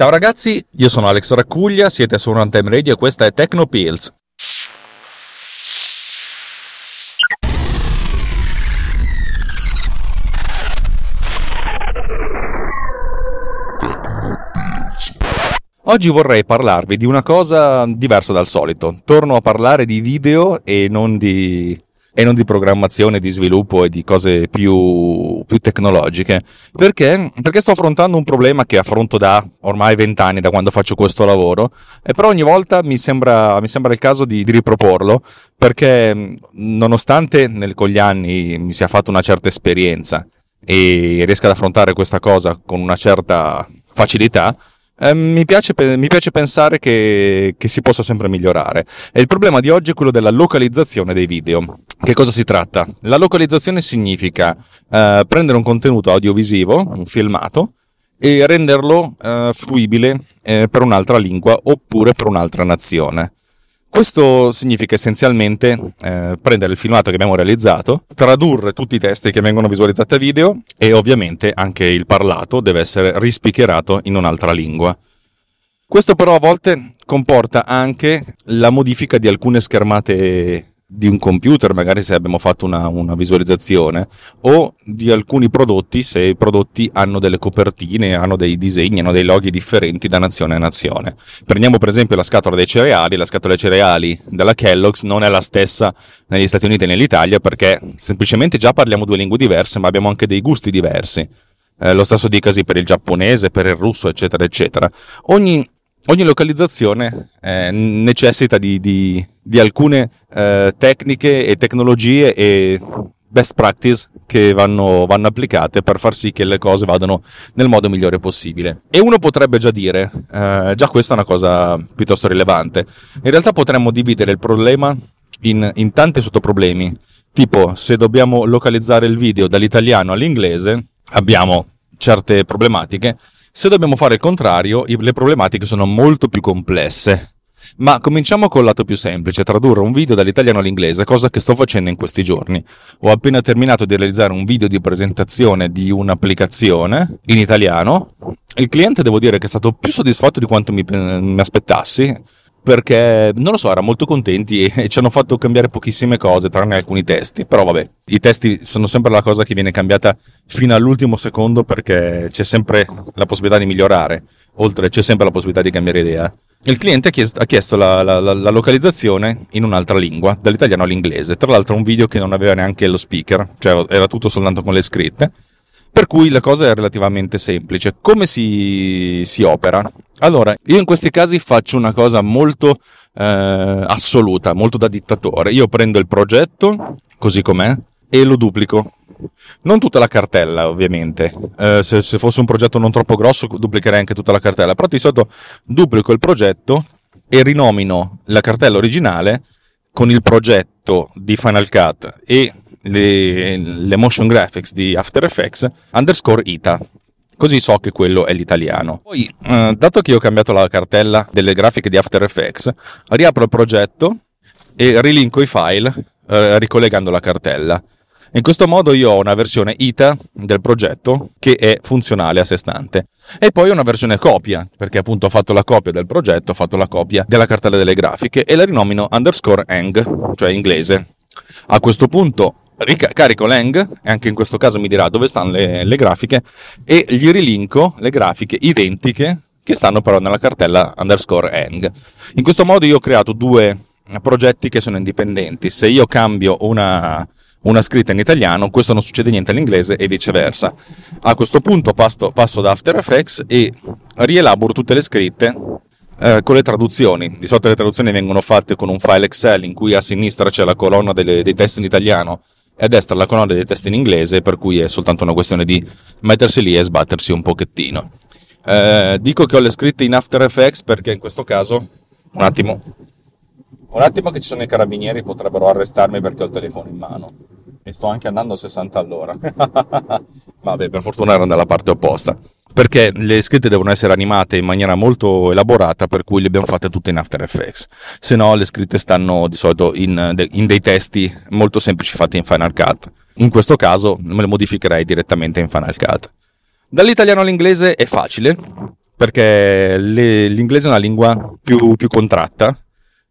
Ciao ragazzi, io sono Alex Raccuglia, siete su Runtime Radio e questa è Techno Pills. Oggi vorrei parlarvi di una cosa diversa dal solito. Torno a parlare di video e non di e non di programmazione, di sviluppo e di cose più, più tecnologiche. Perché? Perché sto affrontando un problema che affronto da ormai vent'anni, da quando faccio questo lavoro, e però ogni volta mi sembra, mi sembra il caso di, di riproporlo, perché nonostante nel, con gli anni mi sia fatta una certa esperienza e riesca ad affrontare questa cosa con una certa facilità, eh, mi, piace, mi, piace, pensare che, che, si possa sempre migliorare. E il problema di oggi è quello della localizzazione dei video. Che cosa si tratta? La localizzazione significa eh, prendere un contenuto audiovisivo, un filmato, e renderlo eh, fruibile eh, per un'altra lingua oppure per un'altra nazione. Questo significa essenzialmente eh, prendere il filmato che abbiamo realizzato, tradurre tutti i testi che vengono visualizzati a video e ovviamente anche il parlato deve essere rispicherato in un'altra lingua. Questo però a volte comporta anche la modifica di alcune schermate di un computer, magari se abbiamo fatto una, una, visualizzazione, o di alcuni prodotti se i prodotti hanno delle copertine, hanno dei disegni, hanno dei loghi differenti da nazione a nazione. Prendiamo per esempio la scatola dei cereali, la scatola dei cereali della Kellogg's non è la stessa negli Stati Uniti e nell'Italia perché semplicemente già parliamo due lingue diverse, ma abbiamo anche dei gusti diversi. Eh, lo stesso dicasi per il giapponese, per il russo, eccetera, eccetera. Ogni ogni localizzazione eh, necessita di, di, di alcune eh, tecniche e tecnologie e best practice che vanno, vanno, applicate per far sì che le cose vadano nel modo migliore possibile. E uno potrebbe già dire, eh, già questa è una cosa piuttosto rilevante, in realtà potremmo dividere il problema in, in tanti sottoproblemi, tipo se dobbiamo localizzare il video dall'italiano all'inglese abbiamo certe problematiche, se dobbiamo fare il contrario, le problematiche sono molto più complesse. Ma cominciamo col lato più semplice, tradurre un video dall'italiano all'inglese, cosa che sto facendo in questi giorni. Ho appena terminato di realizzare un video di presentazione di un'applicazione in italiano. Il cliente devo dire che è stato più soddisfatto di quanto mi, mi aspettassi perché non lo so, erano molto contenti e ci hanno fatto cambiare pochissime cose, tranne alcuni testi. Però vabbè, i testi sono sempre la cosa che viene cambiata fino all'ultimo secondo perché c'è sempre la possibilità di migliorare, oltre c'è sempre la possibilità di cambiare idea. Il cliente ha chiesto, ha chiesto la, la, la, localizzazione in un'altra lingua, dall'italiano all'inglese. Tra l'altro un video che non aveva neanche lo speaker, cioè era tutto soltanto con le scritte. Per cui la cosa è relativamente semplice. Come si, si opera? Allora, io in questi casi faccio una cosa molto eh, assoluta, molto da dittatore. Io prendo il progetto, così com'è, e lo duplico. Non tutta la cartella, ovviamente. Eh, se, se, fosse un progetto non troppo grosso, duplicherei anche tutta la cartella. Però di solito duplico il progetto e rinomino la cartella originale con il progetto di Final Cut e le, le motion graphics di After Effects underscore ITA così so che quello è l'italiano. Poi, eh, dato che ho cambiato la cartella delle grafiche di After Effects, riapro il progetto e rilinko i file eh, ricollegando la cartella. In questo modo io ho una versione ITA del progetto che è funzionale a sé stante e poi una versione copia, perché appunto ho fatto la copia del progetto, ho fatto la copia della cartella delle grafiche e la rinomino underscore eng, cioè inglese. A questo punto carico Lang e anche in questo caso mi dirà dove stanno le, le grafiche e gli rilinko le grafiche identiche che stanno però nella cartella underscore Eng. In questo modo io ho creato due progetti che sono indipendenti. Se io cambio una, una scritta in italiano, questo non succede niente all'inglese e viceversa. A questo punto passo, passo da After Effects e rielaboro tutte le scritte eh, con le traduzioni. Di solito le traduzioni vengono fatte con un file Excel in cui a sinistra c'è la colonna delle, dei testi in italiano e a destra la colonna dei testi in inglese, per cui è soltanto una questione di mettersi lì e sbattersi un pochettino. Eh, dico che ho le scritte in After Effects perché in questo caso, un attimo, un attimo che ci sono i carabinieri, potrebbero arrestarmi perché ho il telefono in mano. E sto anche andando a 60 all'ora. Vabbè, per fortuna ero nella parte opposta. Perché le scritte devono essere animate in maniera molto elaborata, per cui le abbiamo fatte tutte in After Effects. Se no, le scritte stanno di solito in, in dei testi molto semplici fatti in Final Cut. In questo caso me le modificherei direttamente in Final Cut. Dall'italiano all'inglese è facile, perché le, l'inglese è una lingua più, più contratta,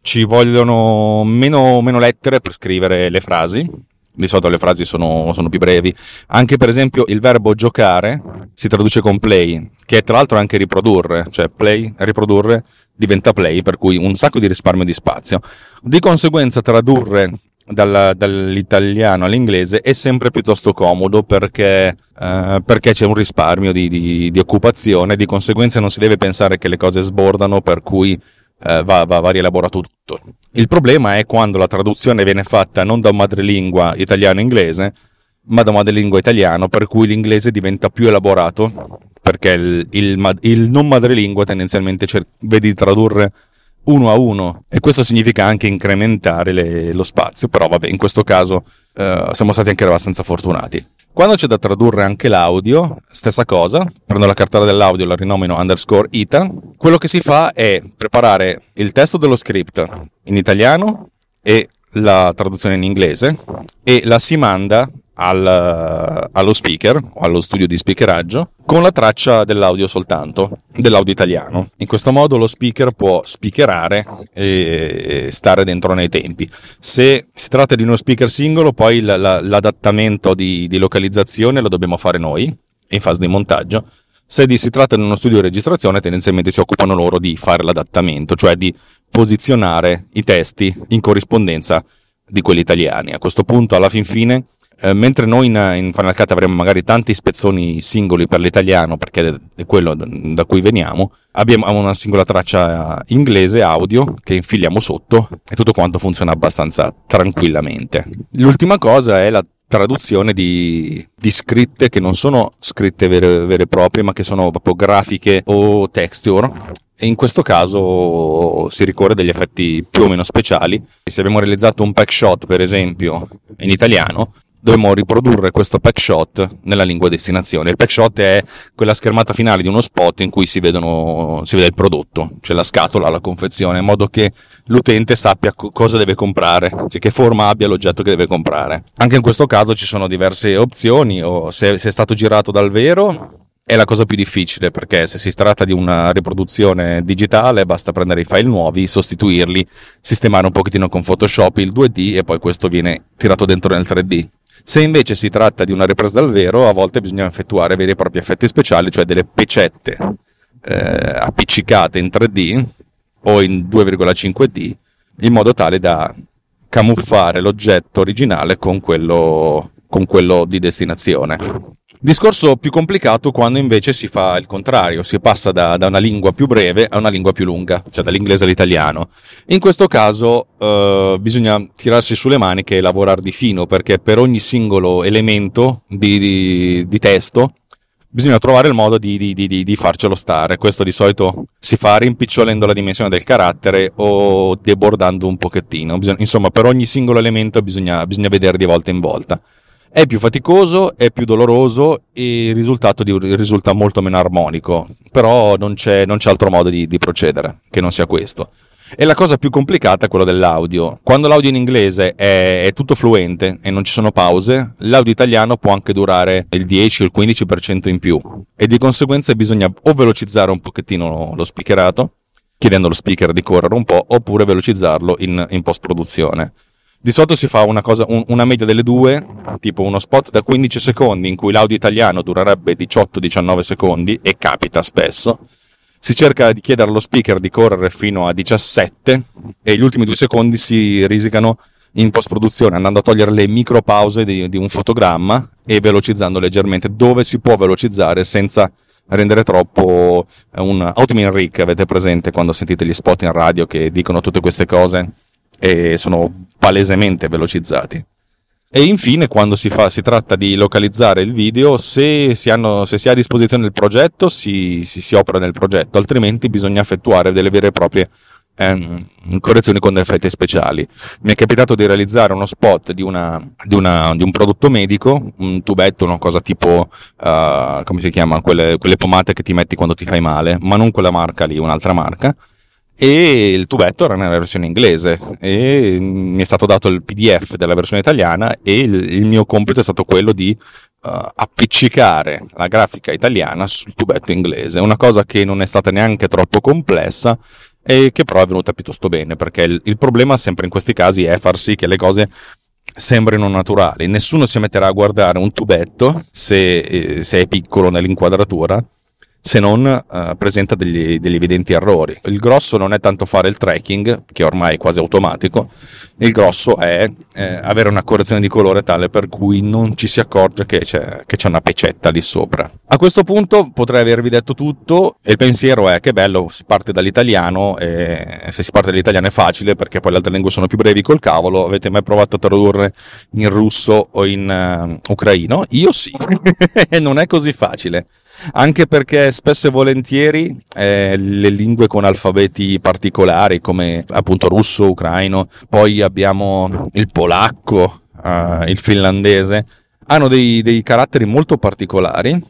ci vogliono meno, meno, lettere per scrivere le frasi. Di solito le frasi sono, sono, più brevi. Anche per esempio il verbo giocare si traduce con play, che è tra l'altro anche riprodurre, cioè play, riprodurre diventa play, per cui un sacco di risparmio di spazio. Di conseguenza tradurre dal, dall'italiano all'inglese è sempre piuttosto comodo perché, eh, perché c'è un risparmio di, di, di occupazione, di conseguenza non si deve pensare che le cose sbordano per cui eh, va, va, va rielaborato tutto. Il problema è quando la traduzione viene fatta non da madrelingua italiano-inglese, ma da madrelingua italiano, per cui l'inglese diventa più elaborato, perché il, il, il non madrelingua tendenzialmente cer- vedi di tradurre uno a uno e questo significa anche incrementare le, lo spazio, però vabbè, in questo caso eh, siamo stati anche abbastanza fortunati. Quando c'è da tradurre anche l'audio, stessa cosa, prendo la cartella dell'audio, la rinomino underscore ita, quello che si fa è preparare il testo dello script in italiano e la traduzione in inglese e la si manda al, allo speaker o allo studio di speakeraggio con la traccia dell'audio soltanto, dell'audio italiano. In questo modo lo speaker può speakerare e stare dentro nei tempi. Se si tratta di uno speaker singolo, poi l'adattamento di, di localizzazione lo dobbiamo fare noi in fase di montaggio. Se si tratta di uno studio di registrazione, tendenzialmente si occupano loro di fare l'adattamento, cioè di posizionare i testi in corrispondenza di quelli italiani. A questo punto, alla fin fine, mentre noi in, in, Final Cut avremo magari tanti spezzoni singoli per l'italiano, perché è quello da, da cui veniamo, abbiamo una singola traccia inglese audio che infiliamo sotto e tutto quanto funziona abbastanza tranquillamente. L'ultima cosa è la traduzione di, di, scritte che non sono scritte vere, vere e proprie, ma che sono proprio grafiche o texture. E in questo caso si ricorre degli effetti più o meno speciali. Se abbiamo realizzato un pack shot, per esempio, in italiano, dovremmo riprodurre questo pack shot nella lingua destinazione. Il pack shot è quella schermata finale di uno spot in cui si, vedono, si vede il prodotto, cioè la scatola, la confezione, in modo che l'utente sappia co- cosa deve comprare, cioè che forma abbia l'oggetto che deve comprare. Anche in questo caso ci sono diverse opzioni, o se, se è stato girato dal vero è la cosa più difficile perché se si tratta di una riproduzione digitale basta prendere i file nuovi, sostituirli, sistemare un pochettino con Photoshop il 2D e poi questo viene tirato dentro nel 3D. Se invece si tratta di una ripresa dal vero, a volte bisogna effettuare veri e propri effetti speciali, cioè delle pecette eh, appiccicate in 3D o in 2,5D, in modo tale da camuffare l'oggetto originale con quello, con quello di destinazione. Discorso più complicato quando invece si fa il contrario, si passa da, da, una lingua più breve a una lingua più lunga, cioè dall'inglese all'italiano. In questo caso eh, bisogna tirarsi sulle maniche e lavorare di fino, perché per ogni singolo elemento di, di, di testo bisogna trovare il modo di, di, farcelo stare. Questo di solito si fa rimpicciolendo la dimensione del carattere o debordando un pochettino. Bisogna, insomma, per ogni singolo elemento bisogna, bisogna vedere di volta in volta. È più faticoso, è più doloroso e il risultato risulta molto meno armonico, però non c'è, non c'è altro modo di, di procedere che non sia questo. E la cosa più complicata è quella dell'audio. Quando l'audio in inglese è, è, tutto fluente e non ci sono pause, l'audio italiano può anche durare il 10 o il 15% in più. E di conseguenza bisogna o velocizzare un pochettino lo speakerato, chiedendo allo speaker di correre un po', oppure velocizzarlo in, in post-produzione. Di solito si fa una, cosa, un, una media delle due, tipo uno spot da 15 secondi in cui l'audio italiano durerebbe 18-19 secondi, e capita spesso. Si cerca di chiedere allo speaker di correre fino a 17 e gli ultimi due secondi si risicano in post produzione andando a togliere le micro pause di, di un fotogramma e velocizzando leggermente dove si può velocizzare senza rendere troppo eh, un Outmin Rick avete presente quando sentite gli spot in radio che dicono tutte queste cose e sono palesemente velocizzati. E infine, quando si, fa, si tratta di localizzare il video, se si, hanno, se si ha a disposizione il progetto, si, si, opera nel progetto, altrimenti bisogna effettuare delle vere e proprie eh, correzioni con effetti speciali. Mi è capitato di realizzare uno spot di, una, di, una, di un prodotto medico, un tubetto, una cosa tipo, uh, come si chiama, quelle, quelle pomate che ti metti quando ti fai male, ma non quella marca lì, un'altra marca e il tubetto era nella versione inglese e mi è stato dato il PDF della versione italiana e il, il mio compito è stato quello di uh, appiccicare la grafica italiana sul tubetto inglese, una cosa che non è stata neanche troppo complessa e che però è venuta piuttosto bene, perché il, il problema sempre in questi casi è far sì che le cose sembrino naturali. Nessuno si metterà a guardare un tubetto se, eh, se è piccolo nell'inquadratura se non eh, presenta degli, degli, evidenti errori. Il grosso non è tanto fare il tracking, che ormai è quasi automatico, il grosso è eh, avere una correzione di colore tale per cui non ci si accorge che c'è, che c'è una pecetta lì sopra. A questo punto potrei avervi detto tutto e il pensiero è che bello, si parte dall'italiano e se si parte dall'italiano è facile perché poi le altre lingue sono più brevi col cavolo. Avete mai provato a tradurre in russo o in uh, ucraino? Io sì, non è così facile anche perché spesso e volentieri eh, le lingue con alfabeti particolari come appunto russo, ucraino, poi abbiamo il polacco, eh, il finlandese, hanno dei, dei, caratteri molto particolari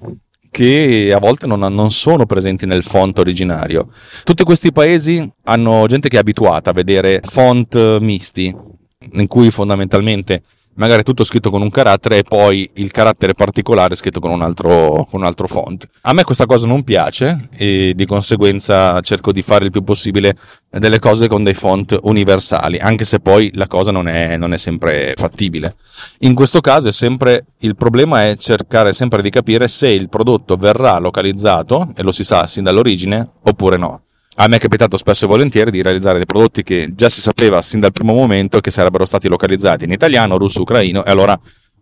che a volte non, non, sono presenti nel font originario. Tutti questi paesi hanno gente che è abituata a vedere font misti, in cui fondamentalmente magari tutto scritto con un carattere e poi il carattere particolare scritto con un altro, con un altro font. A me questa cosa non piace e di conseguenza cerco di fare il più possibile delle cose con dei font universali, anche se poi la cosa non è, non è sempre fattibile. In questo caso è sempre il problema è cercare sempre di capire se il prodotto verrà localizzato, e lo si sa sin dall'origine, oppure no a me è capitato spesso e volentieri di realizzare dei prodotti che già si sapeva sin dal primo momento che sarebbero stati localizzati in italiano, russo, ucraino e allora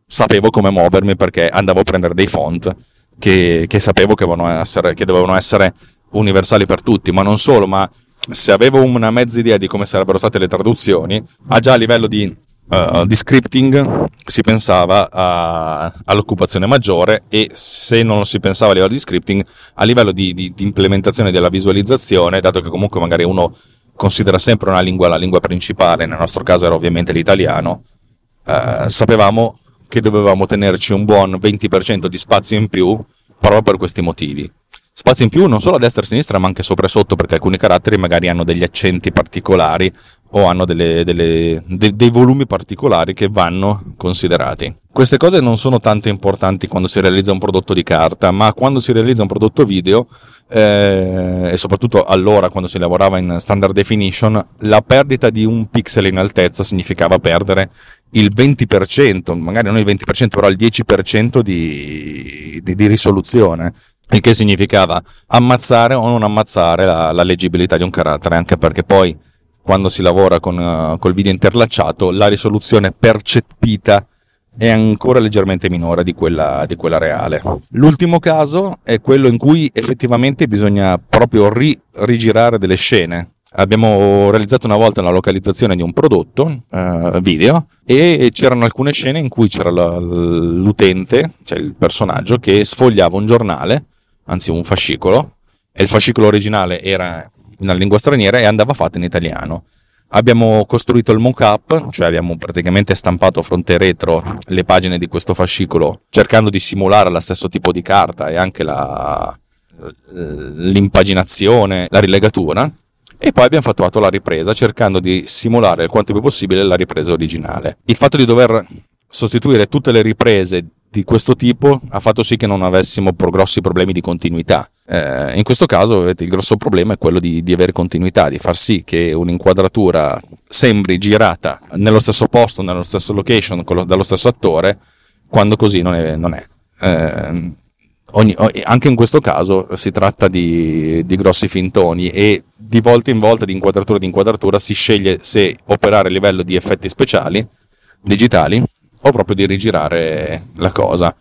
sapevo come muovermi perché andavo a prendere dei font che, che sapevo che, essere, che dovevano essere universali per tutti, ma non solo, ma se avevo una mezza idea di come sarebbero state le traduzioni, a già a livello di uh, di scripting si pensava a, all'occupazione maggiore e se non si pensava a livello di scripting, a livello di, di, di implementazione della visualizzazione, dato che comunque magari uno considera sempre una lingua la lingua principale, nel nostro caso era ovviamente l'italiano, uh, sapevamo che dovevamo tenerci un buon 20% di spazio in più proprio per questi motivi. Spazio in più non solo a destra e a sinistra ma anche sopra e sotto perché alcuni caratteri magari hanno degli accenti particolari o hanno delle, delle, de, dei volumi particolari che vanno considerati. Queste cose non sono tanto importanti quando si realizza un prodotto di carta, ma quando si realizza un prodotto video, eh, e soprattutto allora quando si lavorava in standard definition, la perdita di un pixel in altezza significava perdere il 20%, magari non il 20%, però il 10% di, di, di risoluzione il che significava ammazzare o non ammazzare la, la leggibilità di un carattere, anche perché poi quando si lavora con uh, col video interlacciato, la risoluzione percepita è ancora leggermente minore di quella, di quella reale. L'ultimo caso è quello in cui effettivamente bisogna proprio ri- rigirare delle scene. Abbiamo realizzato una volta la localizzazione di un prodotto uh, video e c'erano alcune scene in cui c'era la, l'utente, cioè il personaggio, che sfogliava un giornale, anzi un fascicolo, e il fascicolo originale era una lingua straniera e andava fatto in italiano. Abbiamo costruito il mock-up, cioè abbiamo praticamente stampato fronte e retro le pagine di questo fascicolo cercando di simulare lo stesso tipo di carta e anche la, l'impaginazione, la rilegatura e poi abbiamo fatto la ripresa cercando di simulare il quanto più possibile la ripresa originale. Il fatto di dover sostituire tutte le riprese di questo tipo ha fatto sì che non avessimo grossi problemi di continuità. Eh, in questo caso il grosso problema è quello di, di, avere continuità, di far sì che un'inquadratura sembri girata nello stesso posto, nello stesso location, lo, dallo stesso attore, quando così non è. Non è. Eh, ogni, anche in questo caso si tratta di, di, grossi fintoni e di volta in volta, di inquadratura in inquadratura, si sceglie se operare a livello di effetti speciali digitali o proprio di rigirare la cosa.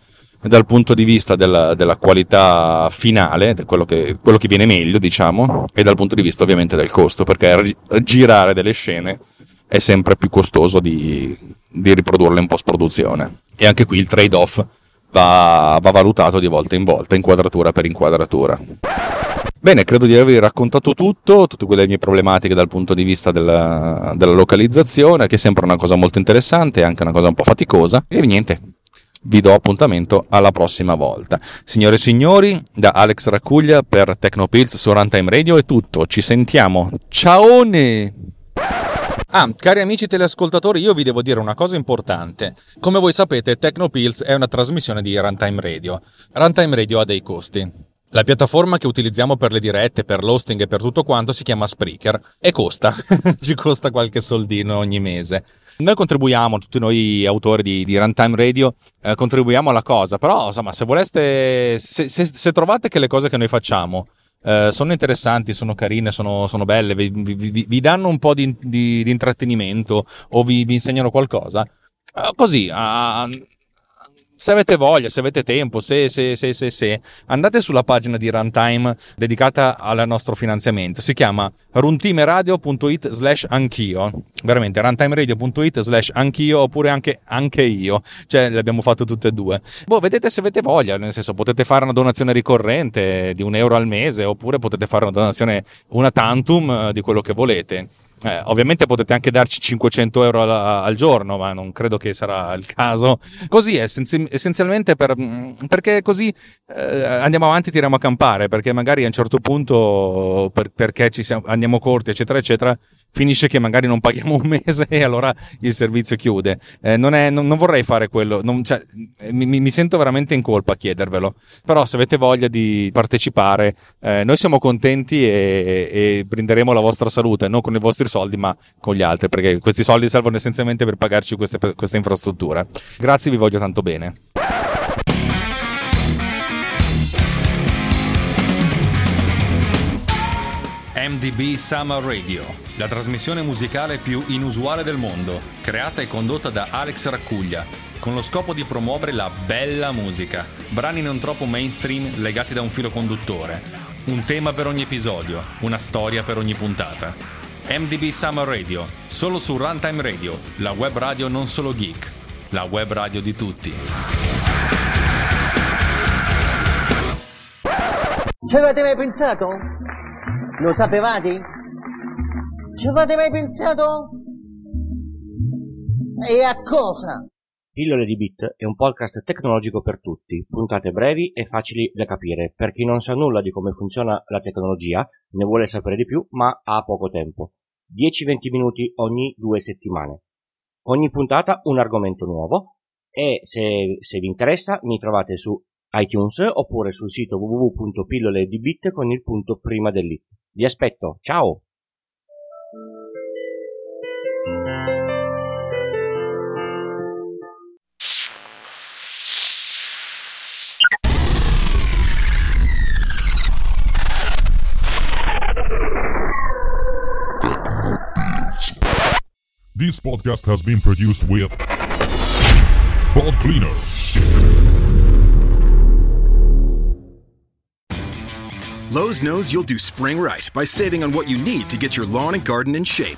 Dal punto di vista della, della qualità finale, quello che, quello che, viene meglio, diciamo, e dal punto di vista ovviamente del costo, perché girare delle scene è sempre più costoso di, di riprodurlo in post-produzione. E anche qui il trade-off va, va valutato di volta in volta, inquadratura per inquadratura. Bene, credo di avervi raccontato tutto, tutte quelle mie problematiche dal punto di vista della, della, localizzazione, che è sempre una cosa molto interessante anche una cosa un po' faticosa. E niente, vi do appuntamento alla prossima volta. Signore e signori, da Alex Raccuglia per Tecnopills su Runtime Radio è tutto. Ci sentiamo. Ciao! Ah, cari amici teleascoltatori, io vi devo dire una cosa importante. Come voi sapete, Tecnopills è una trasmissione di Runtime Radio. Runtime Radio ha dei costi. La piattaforma che utilizziamo per le dirette, per l'hosting e per tutto quanto si chiama Spreaker e costa, ci costa qualche soldino ogni mese. Noi contribuiamo, tutti noi autori di, di Runtime Radio, eh, contribuiamo alla cosa, però insomma se voleste, se, se, se trovate che le cose che noi facciamo eh, sono interessanti, sono carine, sono, sono belle, vi, vi, vi, danno un po' di, di, di intrattenimento o vi, vi insegnano qualcosa. Uh, così, uh, se avete voglia, se avete tempo, se, se, se, se, se, andate sulla pagina di Runtime dedicata al nostro finanziamento. Si chiama runtimeradio.it slash anch'io. Veramente, runtimeradio.it slash anch'io oppure anche anche io. Cioè, le abbiamo fatte tutte e due. Boh, vedete se avete voglia, nel senso potete fare una donazione ricorrente di un euro al mese oppure potete fare una donazione una tantum eh, di quello che volete. Eh, ovviamente potete anche darci 500 euro al, al, giorno, ma non credo che sarà il caso. Così è essenzialmente per, mm, perché così eh, andiamo avanti tiriamo a campare, perché magari a un certo punto, per, perché ci siamo, andiamo corti, eccetera, eccetera, finisce che magari non paghiamo un mese e allora il servizio chiude. Eh, non, è, non, non, vorrei fare quello, non, cioè, mi, mi, sento veramente in colpa a chiedervelo, però se avete voglia di partecipare, eh, noi siamo contenti e, e, prenderemo la vostra salute, non con i vostri soldi ma con gli altri, perché questi soldi servono essenzialmente per pagarci queste, queste infrastrutture. Grazie, vi voglio tanto bene. MDB Summer Radio, la trasmissione musicale più inusuale del mondo, creata e condotta da Alex Raccuglia, con lo scopo di promuovere la bella musica, brani non troppo mainstream legati da un filo conduttore, un tema per ogni episodio, una storia per ogni puntata. MDB Summer Radio, solo su Runtime Radio, la web radio non solo geek, la web radio di tutti. Ci avete mai pensato? Lo sapevate? Ci avete mai pensato? E a cosa? Pillole di Bit è un podcast tecnologico per tutti, puntate brevi e facili da capire per chi non sa nulla di come funziona la tecnologia, ne vuole sapere di più, ma ha poco tempo. 10-20 minuti ogni due settimane. Ogni puntata un argomento nuovo e se, se vi interessa mi trovate su iTunes oppure sul sito www.pilloledibit con il punto prima dell'it. Vi aspetto, ciao! This podcast has been produced with Pod Cleaner. Lowe's knows you'll do spring right by saving on what you need to get your lawn and garden in shape.